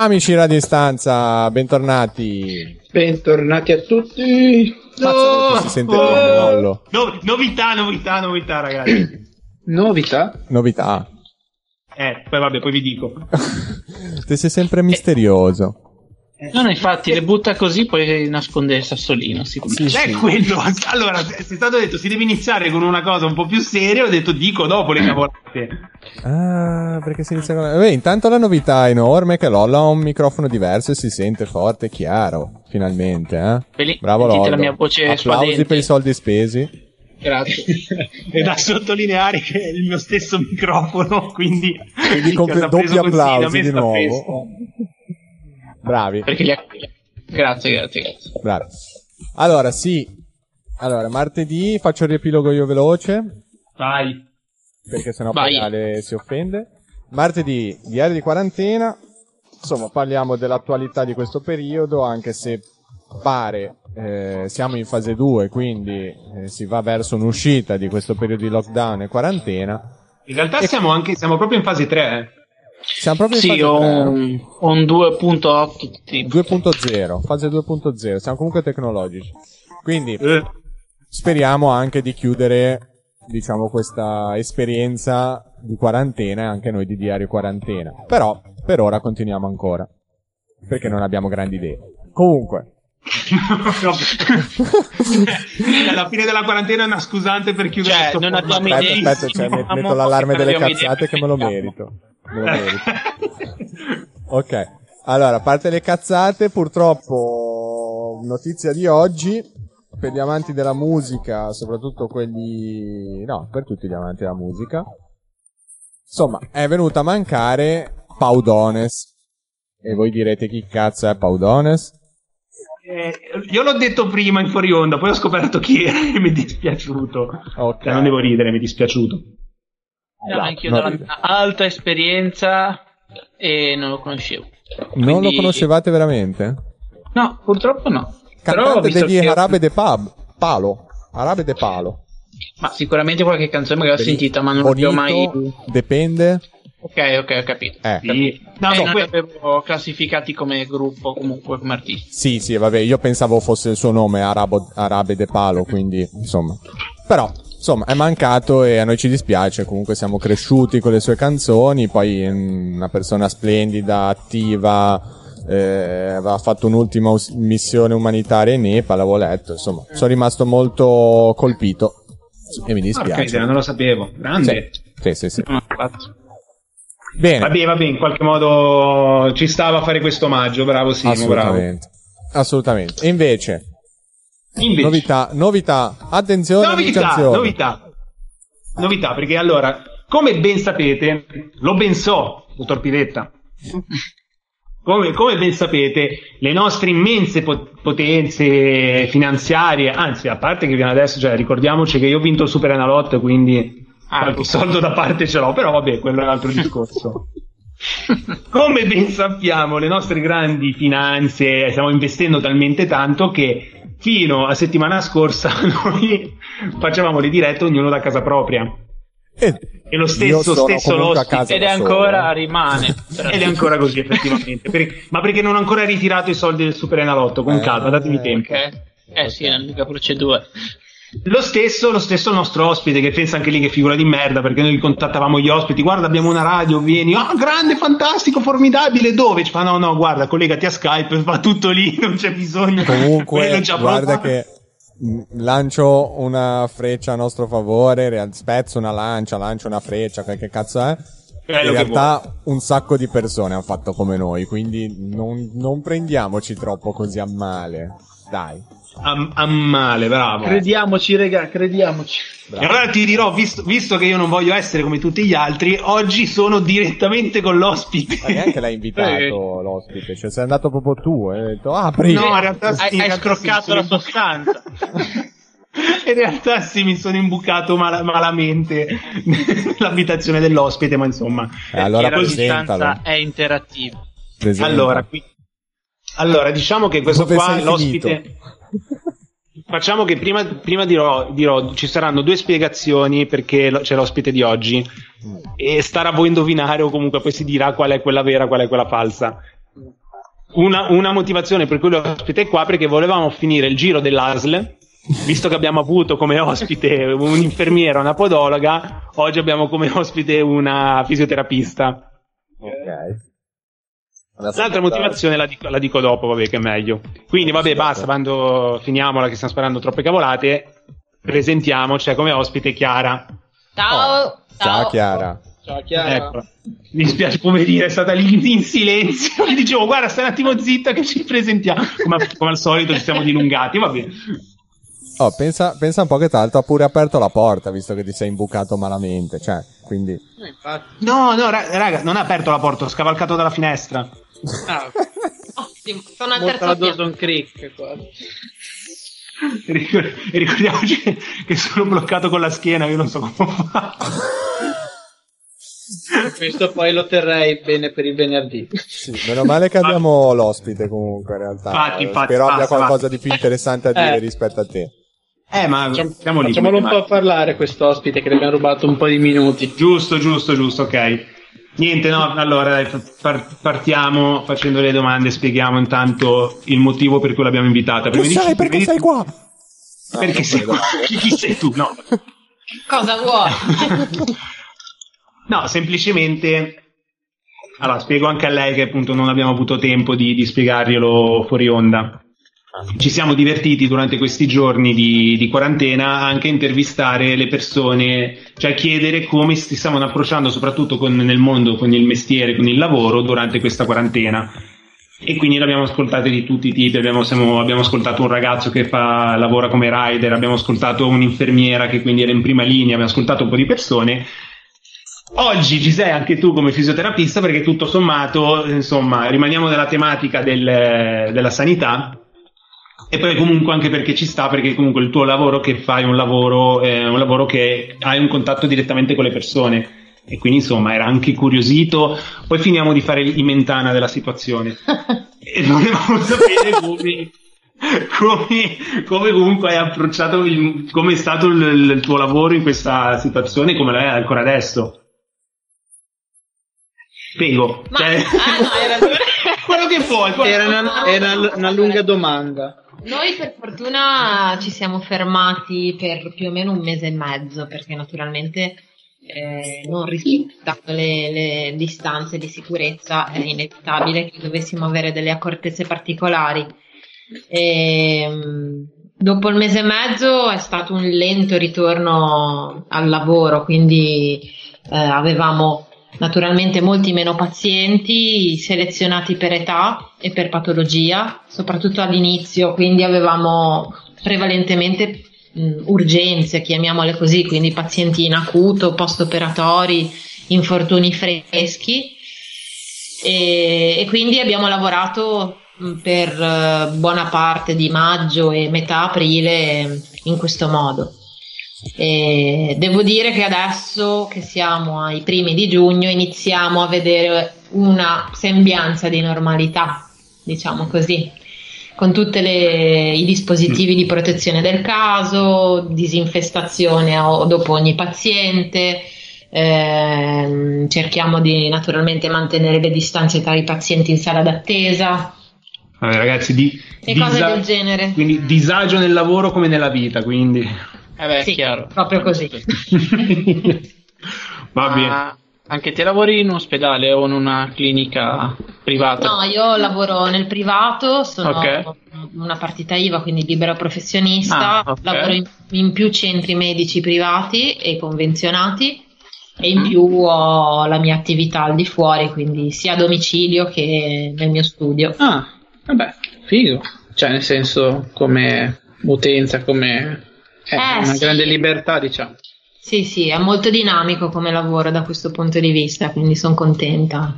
Amici a distanza, bentornati. Bentornati a tutti. No! Si sente oh! No, novità, novità, novità, ragazzi. Novità? Novità. Eh, poi vabbè, poi vi dico. Te sei sempre misterioso. No, no, infatti le butta così, poi nasconde il sassolino. Si Sì, È quello. Allora, se è stato detto si deve iniziare con una cosa un po' più seria, ho detto dico dopo le cavolate. Ah, perché si inizia con... Beh, intanto la novità enorme è che Lollo ha un microfono diverso e si sente forte e chiaro. Finalmente, eh? Bene, Bravo Lollo. la mia voce Applausi per i soldi spesi. Grazie. È da sottolineare che è il mio stesso microfono, quindi... Quindi con doppi applausi me di nuovo. presto. Bravi. Perché li ha... Grazie, grazie, grazie. Bravi. Allora, sì. Allora, martedì faccio il riepilogo io veloce. Vai. perché sennò Vai. poi Ale si offende. Martedì, diario di quarantena. Insomma, parliamo dell'attualità di questo periodo, anche se pare eh, siamo in fase 2, quindi eh, si va verso un'uscita di questo periodo di lockdown e quarantena. In realtà siamo anche, siamo proprio in fase 3. eh. Siamo proprio in Sì, fase ho 3, un, ho un 2.8 tipo. 2.0, fase 2.0, siamo comunque tecnologici. Quindi Eh. speriamo anche di chiudere, diciamo, questa esperienza di quarantena e anche noi di diario quarantena. Però, per ora continuiamo ancora. Perché non abbiamo grandi idee. Comunque, Alla fine della quarantena è una scusante per chiudere Cioè, non abbiamo aspetta, aspetta, cioè, metto l'allarme delle cazzate che me lo merito. Ok, allora, a parte le cazzate, purtroppo, notizia di oggi, per gli amanti della musica, soprattutto quelli... no, per tutti gli amanti della musica, insomma, è venuto a mancare Paudones. E voi direte chi cazzo è Paudones? Eh, io l'ho detto prima in fuori onda, poi ho scoperto chi era e mi è dispiaciuto. Ok. Cioè, non devo ridere, mi è dispiaciuto. No, anch'io No, mia alta esperienza e non lo conoscevo. Non lo Quindi- conoscevate veramente? No, purtroppo no. Cantante degli che- Arabe de Pab, Palo. Arabe de Palo. Ma sicuramente qualche canzone magari ho sentita, ma non li ho mai... Dipende. Ok, ok, ho capito. Eh. Sì. No, Eh, no, que- li avevo classificati come gruppo, comunque come artisti. Sì, sì, vabbè, io pensavo fosse il suo nome, Arabo, Arabe de Palo, quindi, insomma. Però, insomma, è mancato e a noi ci dispiace, comunque siamo cresciuti con le sue canzoni, poi è una persona splendida, attiva, eh, aveva fatto un'ultima us- missione umanitaria in Nepal, avevo letto, insomma, sono rimasto molto colpito e mi dispiace. miseria, non lo sapevo. Grande. Sì, sì, sì. No, infatti. Bene. Vabbè, vabbè, in qualche modo ci stava a fare questo omaggio, bravo Simo, bravo. Assolutamente. Assolutamente. E invece, Invece, novità, novità, attenzione, novità, novità, novità, perché allora, come ben sapete, lo ben so, dottor Pivetta, come, come ben sapete, le nostre immense pot- potenze finanziarie, anzi, a parte che viene adesso, cioè, ricordiamoci che io ho vinto il Super Enalotto, quindi Ah, qualche soldo da parte ce l'ho, però vabbè, quello è un altro discorso. Come ben sappiamo, le nostre grandi finanze stiamo investendo talmente tanto che fino a settimana scorsa noi facevamo le dirette ognuno da casa propria. E, E lo stesso, stesso l'ospite. Ed è solo, ancora, eh. rimane. Ed è ancora così effettivamente. Per- ma perché non ho ancora ritirato i soldi del Super Enalotto? Con Eh, calma, datemi tempo. Ok. Eh sì, è l'unica procedura. Lo stesso, lo stesso il nostro ospite che pensa anche lì che figura di merda perché noi contattavamo gli ospiti, guarda abbiamo una radio, vieni, ah grande, fantastico, formidabile, dove? Ci fa no no guarda collegati a Skype, va tutto lì, non c'è bisogno. Comunque, guarda che mh, lancio una freccia a nostro favore, spezzo una lancia, lancio una freccia, che cazzo è. In realtà un sacco di persone hanno fatto come noi, quindi non, non prendiamoci troppo così a male. Dai. A, a male, bravo. Crediamoci, regà, crediamoci. E allora ti dirò, visto, visto che io non voglio essere come tutti gli altri, oggi sono direttamente con l'ospite. Ma neanche l'hai invitato Eh. l'ospite, cioè sei andato proprio tu e hai detto apri. No, in realtà sì, hai, hai scroccato sì, la sostanza. In realtà sì, mi sono imbucato mal- malamente nell'abitazione dell'ospite, ma insomma. Eh, allora la sostanza è interattiva. Presenta. Allora, qui- allora, diciamo che questo Dove qua, l'ospite... finito? Facciamo che prima, prima dirò, dirò, ci saranno due spiegazioni perché lo- c'è l'ospite di oggi e starà a voi indovinare o comunque poi si dirà qual è quella vera, qual è quella falsa. una, una motivazione per cui l'ospite è qua perché volevamo finire il giro dell'ASL. Visto che abbiamo avuto come ospite un'infermiera, una podologa, oggi abbiamo come ospite una fisioterapista. Ok. L'altra motivazione la dico, la dico dopo, vabbè, che è meglio. Quindi, vabbè, basta, quando finiamola che stiamo sparando troppe cavolate, presentiamo, c'è come ospite Chiara. Ciao. Ciao Chiara. Ciao Chiara. Ecco. Mi dispiace, poverina, è stata lì in silenzio. Gli dicevo, guarda, stai un attimo zitta che ci presentiamo. Come, come al solito ci siamo dilungati, va bene. Oh, pensa, pensa un po' che tra l'altro ha pure aperto la porta, visto che ti sei imbucato malamente. Cioè, quindi... Eh. No, no, ra- raga, non ha aperto la porta, ho scavalcato dalla finestra. Ah, Ottimo. Sono al terzo. Dawson Creek qua. E ricor- e ricordiamoci che- che sono bloccato con la schiena, io non so come fatto. Questo poi lo terrei bene per il venerdì. Sì, meno male che abbiamo l'ospite comunque in realtà. Infatti, infatti, Spero abbia basta, qualcosa basta. di più interessante a dire Eh. rispetto a te. Eh, ma Facciamo- siamo lì. Facciamolo un ma- po' parlare questo ospite che le abbiamo rubato un po' di minuti. Giusto, giusto, giusto, ok. Niente, no, allora partiamo facendo le domande, spieghiamo intanto il motivo per cui l'abbiamo invitata. Prima Chi di- sei? Perché di- sei qua? Perché sei qua? Chi, chi sei tu? No. Cosa vuoi? No, semplicemente. Allora, spiego anche a lei che appunto non abbiamo avuto tempo di, di spiegarglielo fuori onda. Ci siamo divertiti durante questi giorni di, di quarantena anche a intervistare le persone, cioè a chiedere come si stavano approcciando, soprattutto con- nel mondo, con il mestiere, con il lavoro durante questa quarantena. E quindi l'abbiamo ascoltato di tutti i tipi, abbiamo, siamo- abbiamo ascoltato un ragazzo che fa, lavora come rider, abbiamo ascoltato un'infermiera che quindi era in prima linea, abbiamo ascoltato un po' di persone. Oggi ci sei anche tu come fisioterapista perché tutto sommato, insomma, rimaniamo nella tematica del- della sanità e poi comunque anche perché ci sta, perché comunque il tuo lavoro che fai è un lavoro, è un lavoro che hai un contatto direttamente con le persone. E quindi insomma era anche curiosito. Poi finiamo di fare i mentana della situazione. e volevamo sapere come, come, come comunque hai approcciato, il, come è stato il, il tuo lavoro in questa situazione, come lo è ancora adesso. Prego. Ma, Cioè- ah, no, quello che vuoi. Era una, era una lunga domanda. Noi per fortuna ci siamo fermati per più o meno un mese e mezzo perché naturalmente eh, non rispettando le, le distanze di sicurezza è inevitabile che dovessimo avere delle accortezze particolari. E, mm, dopo il mese e mezzo è stato un lento ritorno al lavoro, quindi eh, avevamo naturalmente molti meno pazienti selezionati per età e per patologia, soprattutto all'inizio, quindi avevamo prevalentemente mh, urgenze, chiamiamole così, quindi pazienti in acuto, post-operatori, infortuni freschi e, e quindi abbiamo lavorato per eh, buona parte di maggio e metà aprile in questo modo. E devo dire che adesso che siamo ai primi di giugno iniziamo a vedere una sembianza di normalità, diciamo così, con tutti i dispositivi di protezione del caso, disinfestazione o- dopo ogni paziente. ehm, cerchiamo di naturalmente mantenere le distanze tra i pazienti in sala d'attesa Vabbè, ragazzi, di, e cose del genere. Quindi disagio nel lavoro come nella vita, quindi. Eh beh, Sì, chiaro. proprio così. Va bene. Anche te lavori in un ospedale o in una clinica privata? No, io lavoro nel privato, sono Ok. una partita IVA, quindi libero professionista, Ah, ok. lavoro in, in più centri medici privati e convenzionati e in Mm. più ho la mia attività al di fuori, quindi sia a domicilio che nel mio studio. Ah, vabbè, figo. Cioè, nel senso, come utenza, come... È Eh, una sì. grande libertà, diciamo. Sì, sì, è molto dinamico come lavoro da questo punto di vista, quindi sono contenta.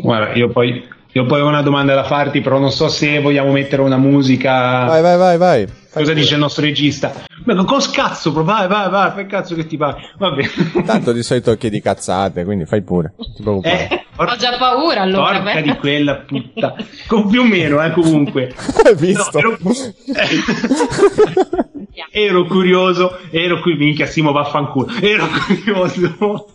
Guarda, io poi, io poi ho una domanda da farti, però non so se vogliamo mettere una musica. Vai, vai, vai, vai. Fai Cosa pure. dice il nostro regista? Ma cosa cazzo? bro? Vai, vai, vai, fai cazzo che ti. Va. Tanto di solito chiedi cazzate, quindi fai pure. Eh, Ho già paura allora. porca beh. di quella puttana. Com- più o meno, eh, comunque. Hai visto? No, ero... ero curioso, ero qui, minchia Simo vaffanculo, ero curioso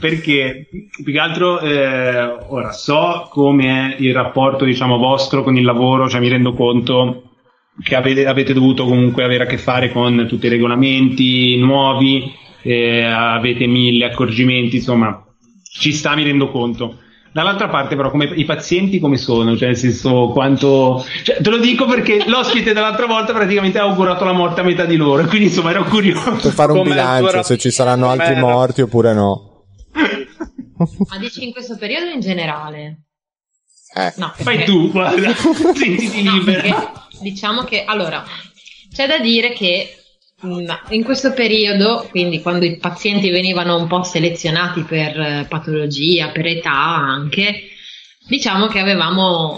perché più che altro eh, ora so come è il rapporto diciamo vostro con il lavoro, cioè mi rendo conto che avete, avete dovuto comunque avere a che fare con tutti i regolamenti nuovi, eh, avete mille accorgimenti, insomma ci sta, mi rendo conto. Dall'altra parte, però, come, i pazienti come sono? Cioè, nel senso, quanto. Cioè, te lo dico perché l'ospite dell'altra volta praticamente ha augurato la morte a metà di loro. Quindi, insomma, ero curioso. Per fare un Come bilancio se ci saranno altri Come- morti oppure no. Ma dici in questo periodo in generale? Eh. No, perché- Fai tu, guarda, sentiti No, libera. perché diciamo che allora c'è da dire che in questo periodo, quindi quando i pazienti venivano un po' selezionati per eh, patologia, per età anche, diciamo che avevamo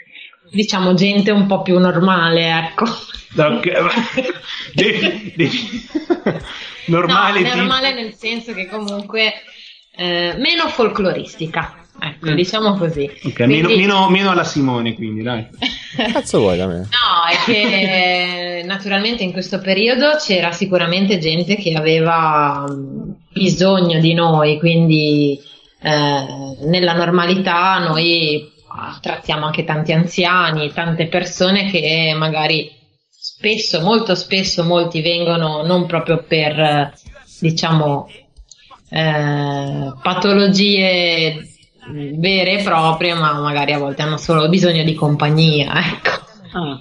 diciamo gente un po' più normale, ecco. Ok, devi- devi- normale, no, normale nel senso che comunque eh, meno folcloristica, ecco, Mm. diciamo così. Ok, meno, Quindi- meno- meno alla Simone, quindi dai. Cazzo vuoi da me? No, è che naturalmente in questo periodo c'era sicuramente gente che aveva mh, bisogno di noi, quindi eh, nella normalità noi ah, trattiamo anche tanti anziani, tante persone che magari spesso, molto spesso, molti vengono non proprio per, eh, diciamo, eh, patologie vere e proprie, ma magari a volte hanno solo bisogno di compagnia, ecco. Ah.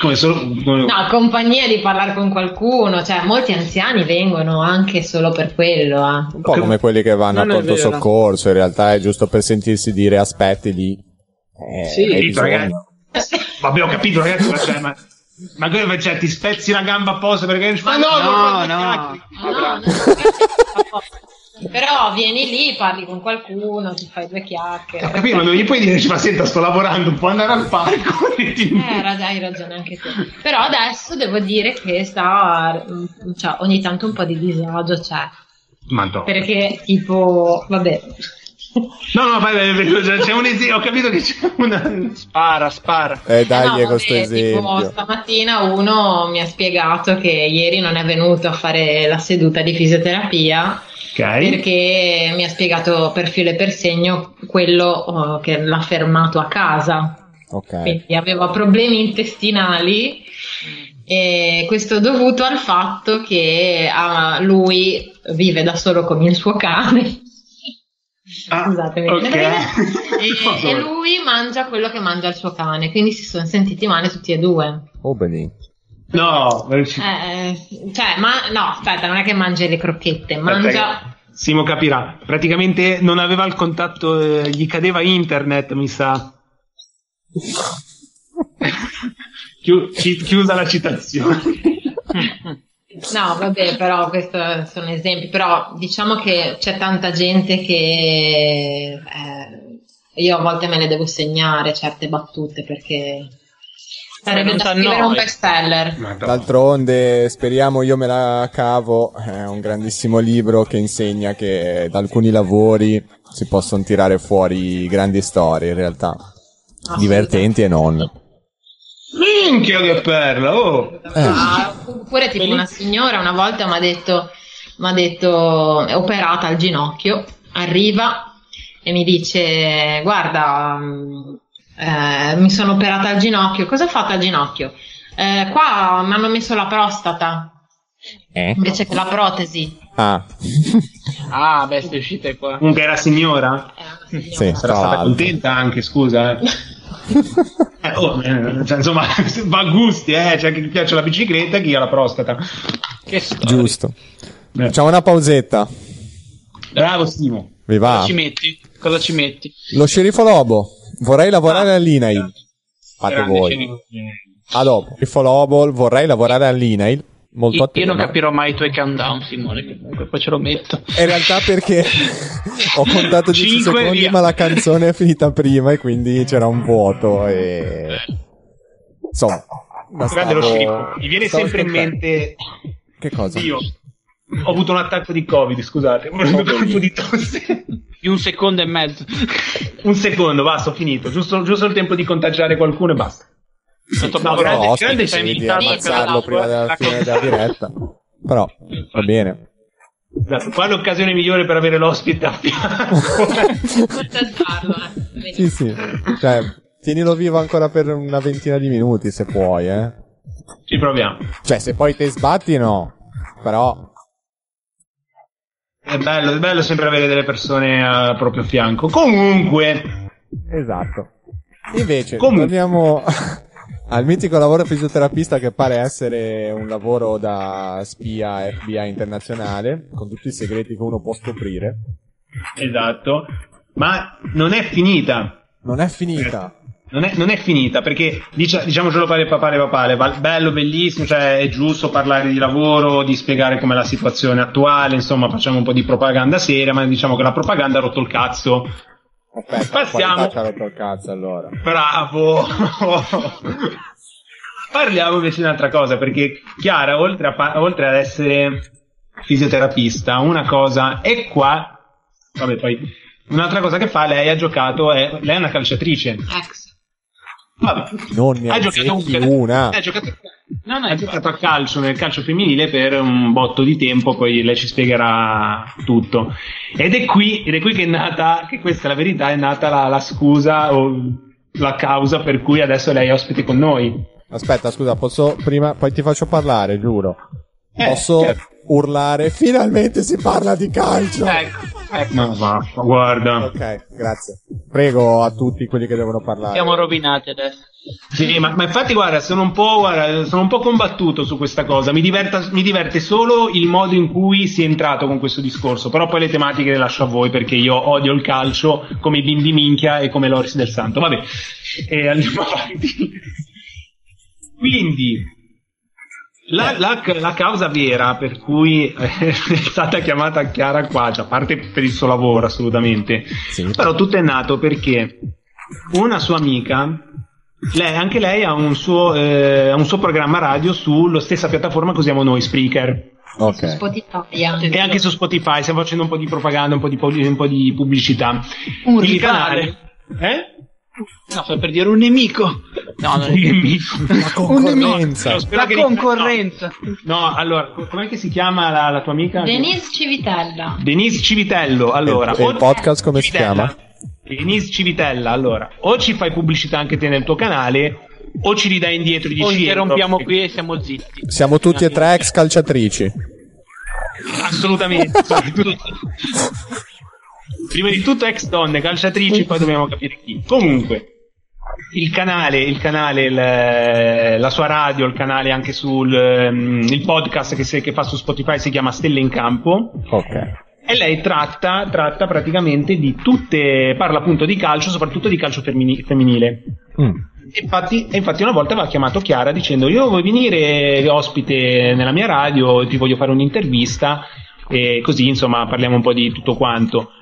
Come solo, come- No, compagnia di parlare con qualcuno, cioè molti anziani vengono anche solo per quello. eh. Un po' come quelli che vanno Non a pronto soccorso, in realtà è giusto per sentirsi dire aspetti lì. Eh, Sì, hai Capito, bisogno. ragazzi? Vabbè, ho capito, ragazzi, ma, cioè, ma, ma cosa cioè, ti spezzi la gamba apposta perché ma no. No, no, no, Però vieni lì, parli con qualcuno, ti fai due Ho chiacchiere. capito, ma non gli puoi dire, ma senta, sto lavorando, può andare al parco. e ti- Eh, hai ragione anche tu. Però adesso devo dire che sta, cioè, ogni tanto un po' di disagio c'è. Ma no. Perché tipo, vabbè, No, no, vai, vai, vai, c'è un esempio, ho capito che c'è una... Spara, spara. Eh, Eh dagli no, questo vabbè, Tipo, esempio. stamattina uno mi ha spiegato che ieri non è venuto a fare la seduta di fisioterapia Ok. perché mi ha spiegato per filo e per segno quello oh, che l'ha fermato a casa. Ok. Quindi aveva problemi intestinali e questo è dovuto al fatto che ah, lui vive da solo con il suo cane. Ah, Scusatemi. ok. E, e lui mangia quello che mangia il suo cane, quindi si sono sentiti male tutti e due. Oh, belì. No, Eh, cioè, ma no, aspetta, non è che mangia le crocchette, mangia. Simo capirà. Praticamente non aveva il contatto, eh, gli cadeva internet, mi sa. Chiu- chi- chiusa la citazione. No, vabbè, però questi sono esempi, però diciamo che c'è tanta gente che eh, io a volte me le devo segnare certe battute perché sarebbe non da scrivere un bestseller. D'altronde, speriamo io me la cavo. È un grandissimo libro che insegna che da alcuni lavori si possono tirare fuori grandi storie, in realtà. Divertenti e non. Minchia che perla, oh! Ah, oppure tipo una signora una volta mi ha detto, m'ha detto è operata al ginocchio, arriva e mi dice guarda mm, eh, mi sono operata al ginocchio, cosa ho fatto al ginocchio? "Eh, qua mi hanno messo la prostata Eh? invece che la protesi. Ah, Ah, beh, sei uscite qua. Comunque era signora? È una signora. sì, Sarà stata contenta anche, scusa. Eh. Oh, eh, cioè, insomma, va a gusti, eh. C'è chi piace la bicicletta e chi ha la prostata. Che storia. Giusto. Eh, Facciamo una pausetta. Bravo Simo. Vi va? Cosa ci metti? Cosa ci metti? Lo sceriffo Lobo. Vorrei lavorare Ah. all'INAIL. Fate voi. sceriffo. A dopo. Sceriffo Lobo, vorrei lavorare all'INAIL. Molto Io, attento. io non capirò mai i tuoi countdown, Simone, comunque poi ce lo metto. In realtà perché ho contato 10 Cinque, secondi via. ma la canzone è finita prima e quindi c'era un vuoto e... Insomma, ma Grande lo stavo- sceriffo. Mi viene stavo sempre in mente. Che cosa? Io ho avuto un attacco di Covid, scusate. Ho avuto un colpo di tosse. Di un secondo e mezzo. Un secondo, basta, ho finito. Giusto, giusto il tempo di contagiare qualcuno e basta. Stato No, grande- ospite, grande devi famiglia, ammazzarlo prima della la fine della diretta. Però, va bene. Esatto, qua è l'occasione migliore per avere l'ospite a fianco. Sì, sì. Cioè, tienilo vivo ancora per una ventina di minuti se puoi, eh. Ci proviamo. Cioè, se poi te sbatti, no. Però, È bello, è bello sempre avere delle persone al proprio fianco. Comunque, esatto. Invece, Comunque. torniamo al mitico lavoro fisioterapista che pare essere un lavoro da spia FBI internazionale, con tutti i segreti che uno può scoprire. esatto. Ma non è finita. Non è finita. Non è, non è finita perché dicia- diciamocelo papale papale papale, bello, bellissimo, cioè è giusto parlare di lavoro, di spiegare com'è la situazione attuale, insomma facciamo un po' di propaganda seria, ma diciamo che la propaganda ha rotto il cazzo. Aspetta, Passiamo. cazzo allora. Bravo! Parliamo invece di un'altra cosa, perché Chiara, oltre, a oltre ad essere fisioterapista, una cosa è qua, vabbè poi, un'altra cosa che fa, lei ha giocato, è, lei è una calciatrice. Ex. Vabbè, Non ne ha giocato, un- una. ha giocato, no, no, ha giocato a calcio nel calcio femminile per un botto di tempo, poi lei ci spiegherà tutto. Ed è qui, ed è qui che è nata, che questa è la verità, è nata la, la scusa o la causa per cui adesso lei è ospite con noi. Aspetta, scusa, posso prima, poi ti faccio parlare, giuro. Eh, Posso certo. Urlare, finalmente si parla di calcio! Ecco, ecco. Ma vaffa, guarda. Ok, grazie. Prego a tutti quelli che devono parlare. Siamo rovinati adesso. Sì, ma, ma infatti, guarda, sono un po', guarda, sono un po' combattuto su questa cosa. Mi, diverta- mi diverte solo il modo in cui si è entrato con questo discorso. Però poi le tematiche le lascio a voi perché io odio il calcio come i bimbi minchia e come l'Oris del Santo. Vabbè, e andiamo avanti. Quindi, la, la- la causa vera per cui è stata chiamata Chiara qua, cioè, a parte per il suo lavoro assolutamente, Sì. però tutto è nato perché una sua amica, lei, anche lei ha un, suo, eh, ha un suo programma radio sulla stessa piattaforma che usiamo noi, Spreaker. Ok. Spotify. E anche su Spotify, stiamo facendo un po' di propaganda, un po' di, un po' di pubblicità. Un Il rivale. canale- Eh? No, sto per dire un nemico. No, non è Che amico. La concorrenza. No, La concorrenza. No, no, allora, co- com'è che si chiama la, la tua amica? Denise Civitella. Denise Civitello. Allora, E il- e podcast come si Civitella. chiama? Denise Civitella. Allora, o ci fai pubblicità anche te nel tuo canale, o ci ridai indietro di O interrompiamo qui e siamo zitti. Siamo tutti e tre ex calciatrici. Assolutamente. Prima di tutto ex donne, calciatrici, poi dobbiamo capire chi. Comunque, il canale, il canale, il- la sua radio, il canale anche sul ehm, il podcast che, se- che fa su Spotify si chiama Stelle in Campo. Ok. E lei tratta, tratta praticamente di tutte, parla appunto di calcio, soprattutto di calcio femini- femminile. Mm. E Infatti, e infatti una volta aveva chiamato Chiara dicendo io vuoi venire ospite nella mia radio, ti voglio fare un'intervista e così insomma parliamo un po' di tutto quanto.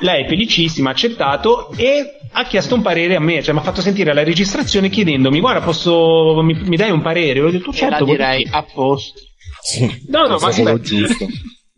Lei felicissima ha accettato e ha chiesto un parere a me, cioè mi ha fatto sentire la registrazione chiedendomi guarda posso, mi, mi dai un parere? Ho detto la certo. direi volentieri." a posto. Sì. No, no, ma beh. giusto.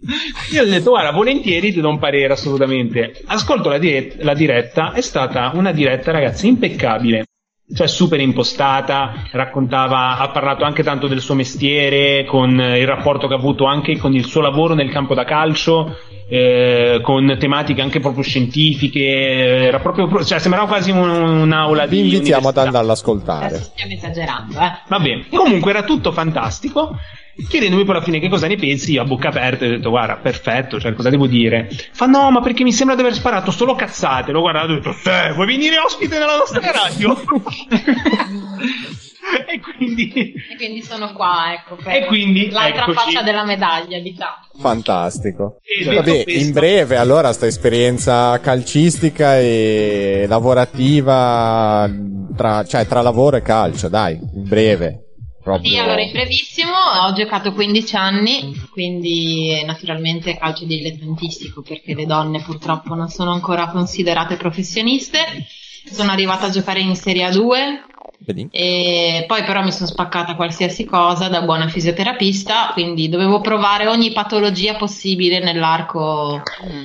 Io ho detto, guarda, volentieri ti do un parere assolutamente. Ascolto la, dire- la diretta, è stata una diretta, ragazzi, impeccabile. Cioè, super impostata, raccontava, ha parlato anche tanto del suo mestiere, con eh, il rapporto che ha avuto anche con il suo lavoro nel campo da calcio, eh, con tematiche anche proprio scientifiche, eh, era proprio, cioè, sembrava quasi un- un'aula Vi di invitiamo ad andare ad ascoltare. Adesso stiamo esagerando, eh. Va bene, comunque era tutto fantastico. Chiedendomi poi alla fine che cosa ne pensi, io a bocca aperta ho detto guarda, perfetto, cioè cosa devo dire? Fa no, ma perché mi sembra di aver sparato solo cazzate. L'ho guardato e ho detto, "Sì, vuoi venire ospite nella nostra radio? e quindi... E quindi sono qua, ecco, per E quindi, l'altra eccoci. faccia della medaglia, diciamo. Fantastico. E Vabbè, questo- in breve allora sta esperienza calcistica e lavorativa tra, cioè tra lavoro e calcio, dai, in breve. Proprio. Sì, allora in brevissimo ho giocato 15 anni, quindi naturalmente calcio dilettantistico perché le donne purtroppo non sono ancora considerate professioniste. Sono arrivata a giocare in Serie A2 Vedi? e poi però mi sono spaccata qualsiasi cosa da buona fisioterapista, quindi dovevo provare ogni patologia possibile nell'arco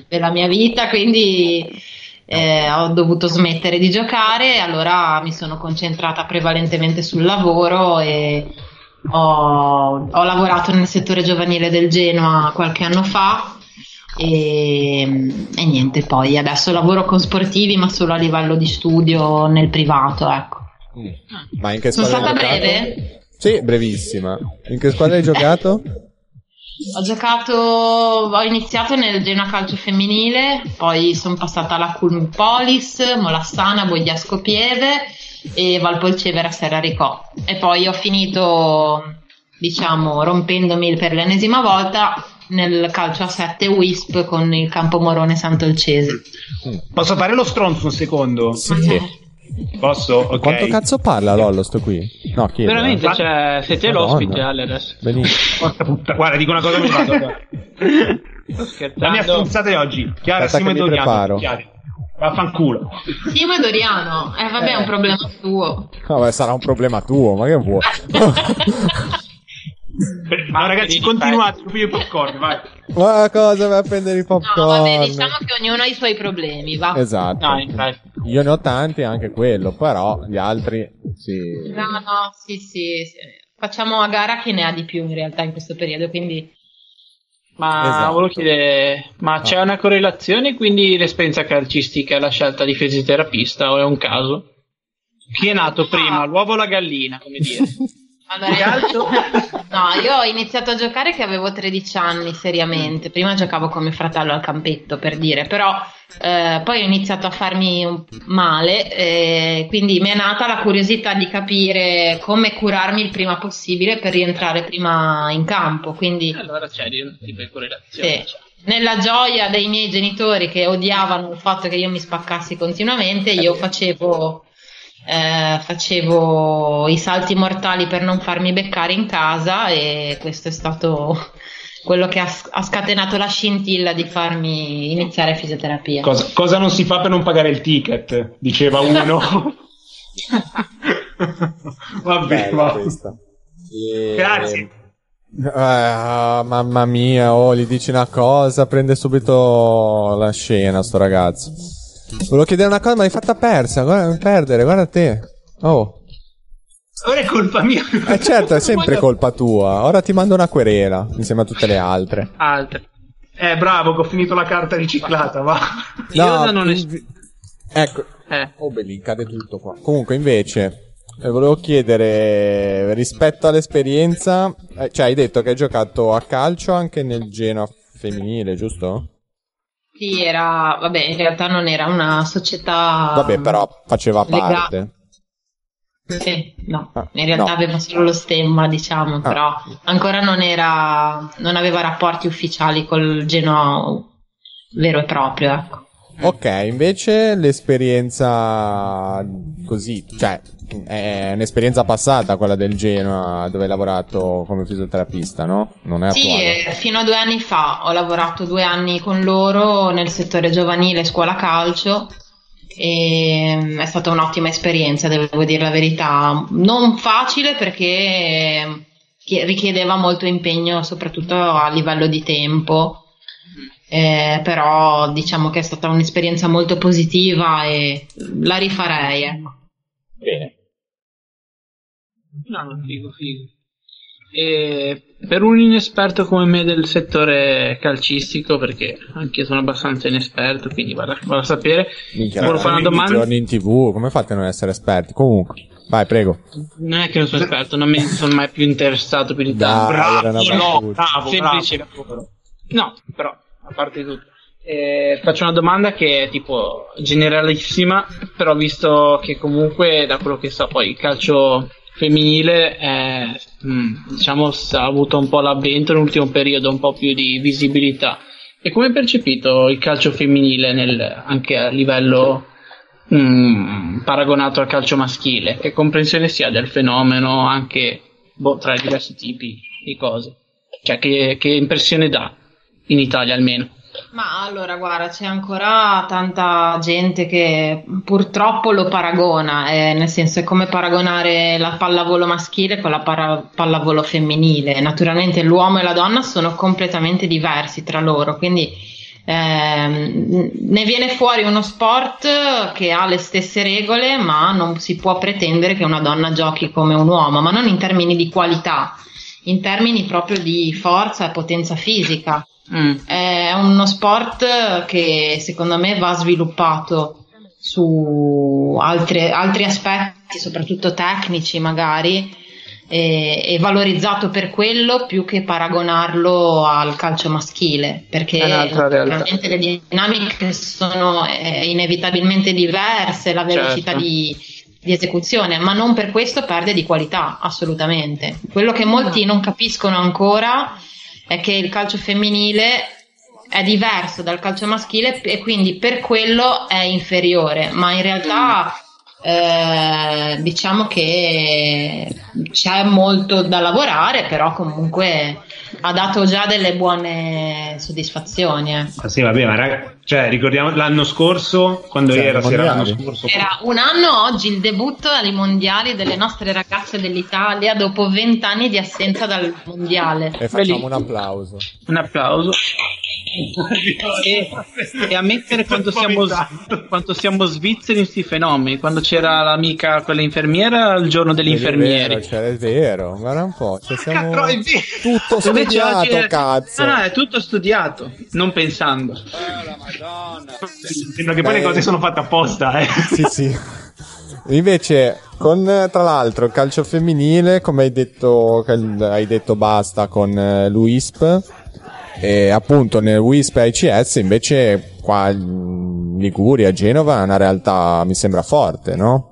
della mia vita, quindi eh, ho dovuto smettere di giocare, allora mi sono concentrata prevalentemente sul lavoro e ho, ho lavorato nel settore giovanile del Genoa qualche anno fa e, e niente, poi adesso lavoro con sportivi ma solo a livello di studio nel privato, ecco. Mm. Ma in che Sono squadra stata hai giocato? breve? Sì, brevissima. In che squadra hai giocato? Ho giocato, ho iniziato nel Genoa Calcio Femminile, poi sono passata alla Culm Polis, Molassana, Bogliasco Pieve e Valpolcevera Serraricò. E poi ho finito, diciamo, rompendomi per l'ennesima volta nel calcio a 7 Wisp con il Campo Morone Sant'Olcese. Posso fare lo stronzo un secondo? Sì. Posso? Ok. Quanto cazzo parla Lollo sto qui? No, chiedo. Veramente, eh. cioè, siete Madonna. l'ospite Ale adesso. Benissimo. Porca puttana. Guarda, dico una cosa mi vado. La mia stronzata di oggi. Chiara, Aspetta Simo e Doriano. Vaffanculo. Simo e Doriano, eh vabbè è un problema suo. Vabbè, sarà un problema tuo, ma che vuoi? No, ragazzi, continuate. Piglio il popcorn, vai. ma cosa vai a prendere i No, popcorn? vabbè, diciamo che ognuno ha i suoi problemi, va. Esatto. No, infatti. Io ne ho tanti, anche quello, però gli altri sì. No, no, sì, sì, sì. Facciamo a gara chi ne ha di più in realtà in questo periodo, quindi Ma Esatto. volevo chiedere, ma c'è una correlazione quindi l'esperienza calcistica e la scelta di fisioterapista o è un caso? Chi è nato prima, l'uovo o la gallina, come dire? allora, no, io ho iniziato a giocare che avevo 13 anni seriamente, prima giocavo come fratello al campetto per dire, però eh, poi ho iniziato a farmi male, eh, quindi mi è nata la curiosità di capire come curarmi il prima possibile per rientrare prima in campo, quindi allora c'è di un tipo di correlazione. Sì. Nella gioia dei miei genitori che odiavano il fatto che io mi spaccassi continuamente, io facevo, eh, facevo i salti mortali per non farmi beccare in casa e questo è stato quello che ha, ha scatenato la scintilla di farmi iniziare fisioterapia. Cosa, cosa non si fa per non pagare il ticket? Diceva uno. Vabbè, Bella va. E- Grazie. Eh, mamma mia, oh, gli dici una cosa, prende subito la scena sto ragazzo. Volevo chiedere una cosa, ma l'hai fatta persa, guarda, perdere, guarda te. Oh, Ora è colpa mia. eh certo, è sempre colpa tua. Ora ti mando una querela, insieme a tutte le altre. Altre. Eh, bravo, che ho finito la carta riciclata, va. Io da non es- inv- Ecco, eh, oh belli, cade tutto qua. Comunque, invece, eh, volevo chiedere, rispetto all'esperienza, eh, cioè hai detto che hai giocato a calcio anche nel Genoa femminile, giusto? Sì, era, vabbè, in realtà non era una società. Vabbè, però faceva legale. parte. Sì, no, Ah, in realtà no. aveva solo lo stemma, diciamo, però ancora non era, non aveva rapporti ufficiali col Genoa vero e proprio, ecco. Ok, invece l'esperienza così, cioè è un'esperienza passata quella del Genoa dove hai lavorato come fisioterapista, no? Non è Sì, attuale. eh, fino a due anni fa ho lavorato due anni con loro nel settore giovanile scuola calcio e mm, è stata un'ottima esperienza, devo dire la verità. Non facile perché chi- richiedeva molto impegno, soprattutto a livello di tempo. Eh, però diciamo che è stata un'esperienza molto positiva e la rifarei. ecco. Bene. no, no, figo, figo. E per un inesperto come me del settore calcistico, perché anche io sono abbastanza inesperto, quindi vado, vado a sapere, Minchia, volevo fare una domanda. giorni in tv, come fate a non essere esperti? Comunque, vai, prego. Non è che non sono esperto, non mi sono mai più interessato più di tanto. No, battuta. bravo, Semplice. bravo. No, però, a parte tutto. Eh, faccio una domanda che è tipo generalissima, però visto che comunque da quello che so poi il calcio femminile è, mm, diciamo ha avuto un po' l'avvento nell'ultimo periodo, un po' più di visibilità. E come è percepito il calcio femminile nel- anche a livello mm, paragonato al calcio maschile? Che comprensione si ha del fenomeno anche boh, tra i diversi tipi di cose? Cioè, che, che impressione dà in Italia almeno? Ma allora, guarda, c'è ancora tanta gente che purtroppo lo paragona, eh, nel senso è come paragonare la pallavolo maschile con la para- pallavolo femminile. Naturalmente l'uomo e la donna sono completamente diversi tra loro, quindi ehm, ne viene fuori uno sport che ha le stesse regole, ma non si può pretendere che una donna giochi come un uomo, ma non in termini di qualità, in termini proprio di forza e potenza fisica. Mm. È uno sport che secondo me va sviluppato su altre- altri aspetti, soprattutto tecnici magari, e, e valorizzato per quello più che paragonarlo al calcio maschile, perché veramente le dinamiche sono eh, inevitabilmente diverse, la velocità Certo. di, di esecuzione, ma non per questo perde di qualità, assolutamente. Quello che molti non capiscono ancora è che il calcio femminile è diverso dal calcio maschile e quindi per quello è inferiore, ma in realtà eh, diciamo che c'è molto da lavorare, però comunque ha dato già delle buone soddisfazioni. eh. Ah, sì, vabbè, ma raga, cioè, ricordiamo l'anno scorso, quando Sì, era, era l'anno scorso. Era un anno oggi il debutto ai mondiali delle nostre ragazze dell'Italia dopo vent'anni di assenza dal mondiale. E facciamo Belli- un applauso. Un applauso. E, e ammettere quanto siamo, quanto siamo svizzeri in questi fenomeni. Quando c'era l'amica, quella infermiera, il giorno degli infermieri. vero, cioè, è vero, guarda un po'. Cioè, siamo tutto studiato, è- cazzo. No, no, è tutto studiato, non pensando. Sembra che poi le cose sono fatte apposta, eh. Sì, sì. Invece, con tra l'altro il calcio femminile, come hai detto, hai detto basta con eh, l'UISP, e appunto nel WISP ICS invece qua in Liguria, Genova è una realtà mi sembra forte, no?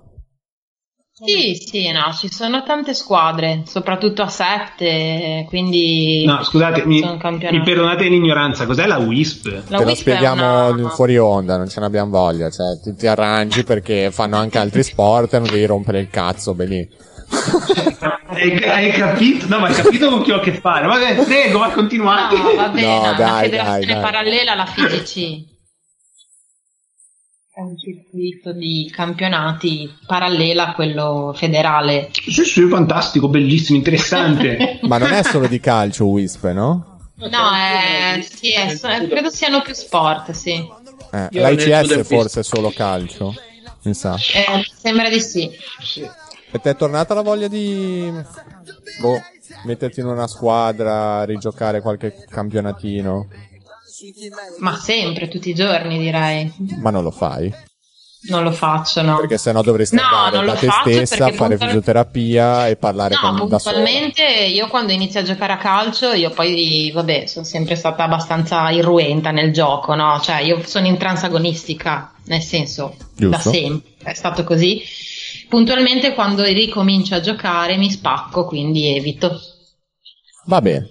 Sì, sì, no, ci sono tante squadre, soprattutto a sette, quindi No, scusate, mi, mi perdonate l'ignoranza, cos'è la WISP? La Te lo WISP spieghiamo una- fuori onda, non ce ne abbiamo voglia, cioè ti, ti arrangi perché fanno anche altri sport e non devi rompere il cazzo, beh lì. Hai, hai capito? No, ma hai capito con chi ho a che fare? Vabbè, prego, va continuate. No, va bene, No, una dai, federazione dai, dai. parallela alla FIGC. È un circuito di campionati parallela a quello federale. Sì, sì, fantastico, bellissimo, interessante. Ma non è solo di calcio WISP, no? No, è, sì, è- credo siano più sport, sì. Eh, L'ICS forse è solo calcio, mi sa. Eh, sembra di sì. E ti è tornata la voglia di boh, metterti in una squadra, rigiocare qualche campionatino? Ma sempre, tutti i giorni direi. Ma non lo fai? Non lo faccio, no. Perché sennò dovresti No, andare da te stessa, perché fare puntual- fisioterapia e parlare No, con da sola. puntualmente io quando inizio a giocare a calcio, io poi, vabbè, sono sempre stata abbastanza irruenta nel gioco, no? Cioè, io sono intransagonistica, nel senso, da Giusto. sempre, è stato così. Puntualmente quando ricomincio a giocare mi spacco, quindi evito. Va bene.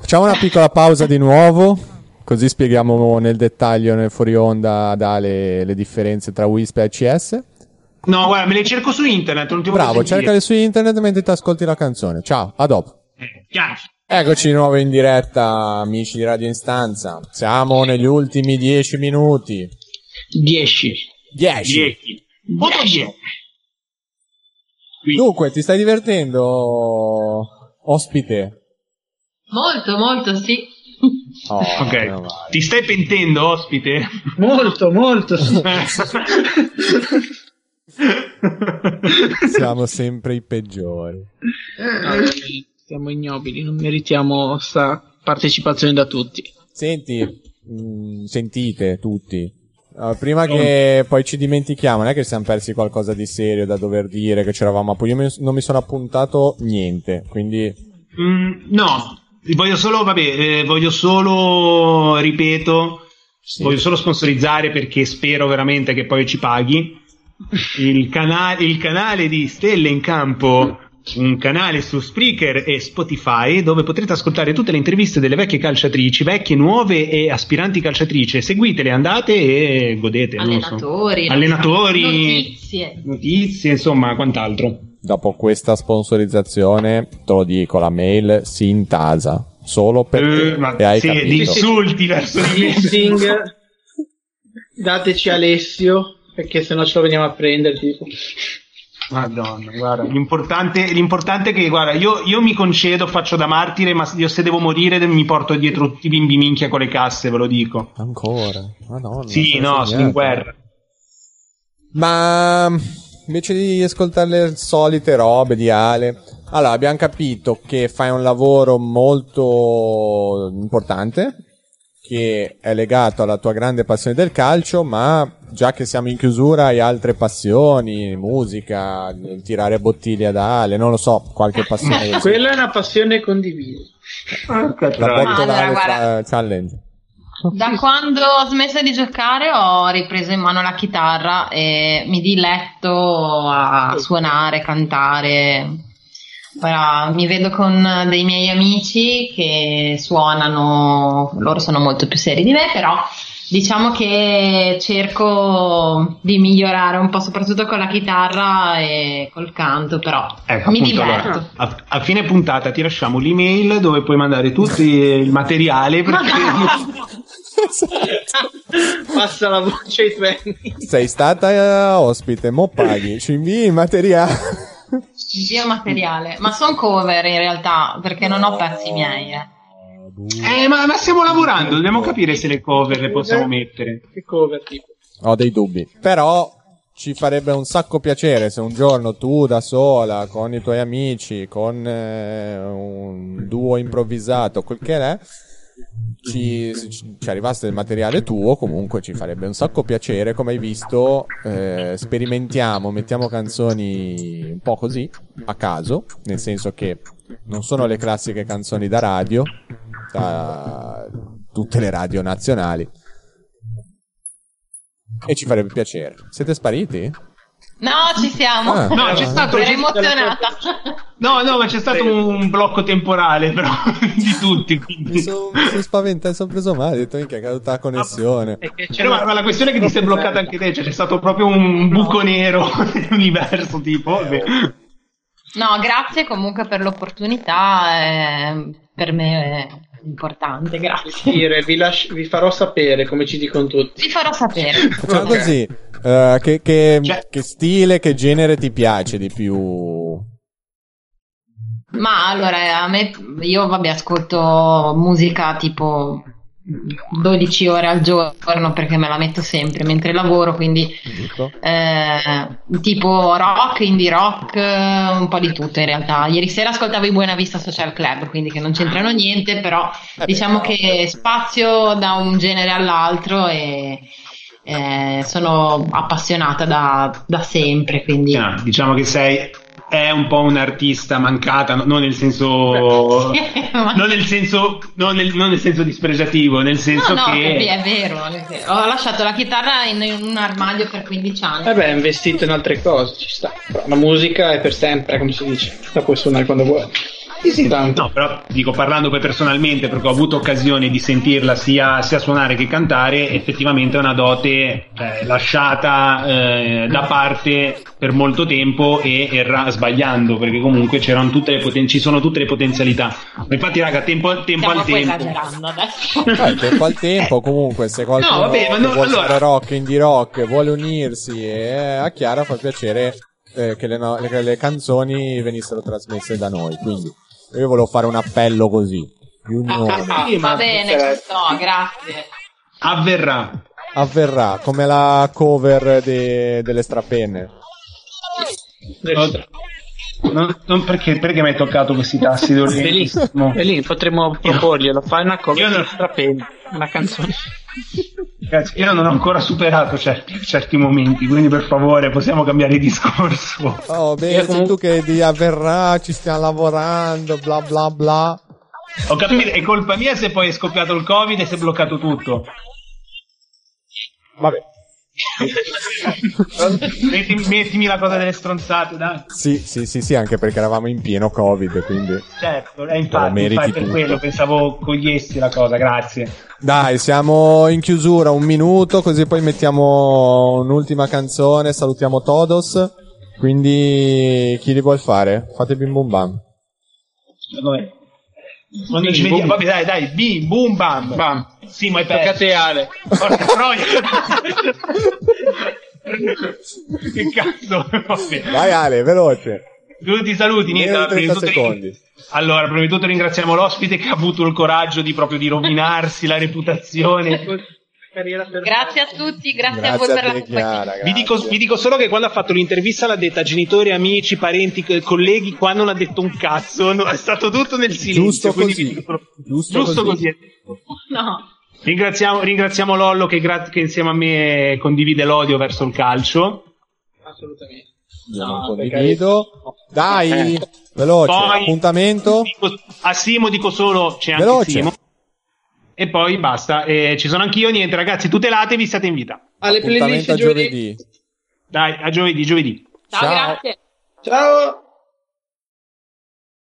Facciamo una piccola pausa di nuovo. Così spieghiamo nel dettaglio nel fuori onda ad Ale le differenze tra WISP e ICS. No, guarda, me le cerco su internet, non ti Bravo, cercale su internet mentre ti ascolti la canzone. Ciao, a dopo. Eh. Eccoci di nuovo in diretta, amici di Radio Instanza. Siamo negli ultimi dieci minuti. 10. Dieci. 10. Voto 10. Qui. Dunque, ti stai divertendo, ospite? Molto, molto, sì. Oh, Ok. Ti stai pentendo, ospite? Molto, molto. sì. Siamo sempre i peggiori. Siamo ignobili, non meritiamo sta partecipazione da tutti. Senti, mh, sentite tutti. Uh, prima che poi ci dimentichiamo, non è che siamo persi qualcosa di serio da dover dire, che c'eravamo a non mi, non mi sono appuntato niente, quindi Mm, no, voglio solo, vabbè, eh, voglio solo, ripeto, Sì. voglio solo sponsorizzare perché spero veramente che poi ci paghi. Il, cana- il canale di Stelle in Campo, un canale su Spreaker e Spotify dove potrete ascoltare tutte le interviste delle vecchie calciatrici, vecchie, nuove e aspiranti calciatrici. Seguitele, andate e godete. non so. Allenatori. Allenatori, Notizie. notizie, insomma, quant'altro. dopo questa sponsorizzazione, te lo dico, la mail si intasa. Solo perché Eh, ma e hai sì, capito. insulti verso di me. Dissing, dateci Alessio, perché sennò ce lo veniamo a prendere. Tipo. Madonna, guarda, l'importante, l'importante è che, guarda, io, io mi concedo, faccio da martire, ma io se devo morire mi porto dietro tutti i bimbi minchia con le casse, ve lo dico. Ancora? Madonna. Sì, no, sono in guerra. Ma invece di ascoltare le solite robe di Ale, allora abbiamo capito che fai un lavoro molto importante, che è legato alla tua grande passione del calcio, ma già che siamo in chiusura hai altre passioni, musica, tirare bottiglie da Ale, non lo so, qualche passione. Quella è una passione condivisa. La Allora, guarda. challenge. Da quando ho smesso di giocare ho ripreso in mano la chitarra e mi diletto a suonare, cantare. Ora mi vedo con dei miei amici che suonano, loro sono molto più seri di me, però diciamo che cerco di migliorare un po' soprattutto con la chitarra e col canto, però Ecco, mi appunto, diverto. allora, a, a fine puntata ti lasciamo l'email dove puoi mandare tutto il materiale perché Passa la voce ai tuoi amici. Sei stata eh, ospite, mo paghi, ci invii il materiale. Invio materiale, ma sono cover in realtà perché non ho pezzi miei. Eh. Eh, ma, ma stiamo lavorando, dobbiamo capire se le cover le possiamo mettere. Che cover tipo. Ho dei dubbi. Però ci farebbe un sacco piacere se un giorno tu da sola, con i tuoi amici, con eh, un duo improvvisato, quel che è, ci, ci arrivasse del materiale tuo, comunque ci farebbe un sacco piacere. Come hai visto, eh, sperimentiamo, mettiamo canzoni un po' così, a caso, nel senso che non sono le classiche canzoni da radio, da tutte le radio nazionali. E ci farebbe piacere. Siete spariti? No, ci siamo. Ah. No, c'è stato- Ero emozionata. No, no, ma c'è stato un blocco temporale però di tutti. Mi Quindi. sono son spaventato, sono preso male. Ho detto, minchia, è caduta la connessione. Che Cioè, ma, ma la questione è che ti sei bloccato anche te, cioè c'è stato proprio un buco nero nell'universo, tipo. No, grazie comunque per l'opportunità. eh, per me è importante, grazie. dire, vi, lasci- vi farò sapere come ci dicono tutti. Vi farò sapere. Facciamo Ok. così. eh, che, che- Cioè- che stile, che genere ti piace di più? Ma allora, a me, io vabbè, ascolto musica tipo 12 ore al giorno perché me la metto sempre mentre lavoro, quindi eh, tipo rock, indie rock, eh, un po' di tutto in realtà. Ieri sera ascoltavo i Buena Vista Social Club, quindi che non c'entrano niente, però Eh diciamo che spazio da un genere all'altro e eh, sono appassionata da, da sempre, quindi... Ah, diciamo che sei è un po' un artista mancata, no- non nel senso non nel senso non nel, non nel senso dispregiativo, nel senso No, no, che è vero, è vero. Ho lasciato la chitarra in, in un armadio per 15 anni. Vabbè, è investito in altre cose, ci sta. Però la musica è per sempre, come si dice. La puoi suonare quando vuoi. Sì, sì, tanto. No, però dico parlando poi personalmente, perché ho avuto occasione di sentirla sia, sia suonare che cantare, effettivamente è una dote eh, lasciata eh, da parte per molto tempo e erra sbagliando, perché comunque c'erano tutte le poten- ci sono tutte le potenzialità. Ma infatti, raga, tempo, tempo al tempo. Eh, tempo al tempo, comunque, se qualcuno No, vabbè, ma no, vuole allora- fare rock, indie rock, vuole unirsi e a Chiara fa piacere eh, che le, no- che le canzoni venissero trasmesse da noi. Quindi io volevo fare un appello così. Ah, Sì, Va bene, ci sto, grazie. avverrà. Avverrà come la cover de- delle strapenne. Del- Non, non perché, perché mi hai toccato questi tassi Bellissimo. dolentissimo? Bellissimo, potremmo proporglielo. Fai una Io non- di Strappelli, una canzone. Ragazzi, io non ho ancora superato certi, certi momenti, quindi per favore possiamo cambiare discorso. Oh, beh, comunque- tu che di avverrà, ci stiamo lavorando, bla bla bla. Ho capito, è colpa mia se poi è scoppiato il covid e si è bloccato tutto. Vabbè. Mettimi, mettimi la cosa delle stronzate, dai. Sì, sì, sì, sì, anche perché eravamo in pieno Covid, quindi... Certo, è lo infatti, meriti infatti per tutto. quello pensavo cogliessi la cosa, grazie. Dai, siamo in chiusura, un minuto, così poi mettiamo un'ultima canzone, salutiamo Todos. Quindi chi li vuol fare? Fate bim bum bam. Dov'è? Quando ci vediamo, vabbè dai, dai, bim, boom, bam. Bam. Sì, ma hai Tocca a perso. te, Ale. Porca troia. che cazzo? Vabbè. Vai Ale, veloce. Tutti saluti, niente. Meno allora, di prima 30 di tutto ring- secondi. Allora, prima di tutto ringraziamo l'ospite che ha avuto il coraggio di proprio di rovinarsi la reputazione. Per- Grazie a tutti, grazie, a voi Grazie per a la te, compagnia. Vi dico, grazie. vi dico solo che quando ha fatto l'intervista l'ha detta a genitori, amici, parenti, co- colleghi, qua non ha detto un cazzo, no, è stato tutto nel silenzio. Giusto così. Giusto giusto così. così. No. Ringraziamo, ringraziamo Lollo che, gra- che insieme a me condivide l'odio verso il calcio. Assolutamente. No, condivido. Dai, veloce. Poi- Appuntamento. Dico- a Simo dico solo c'è anche Veloce. Simo. E poi basta, Eh, ci sono anch'io, niente ragazzi, tutelatevi, siate in vita. Alle playlist giovedì. giovedì. Dai, a giovedì, giovedì. Ciao, Ciao. grazie. Ciao.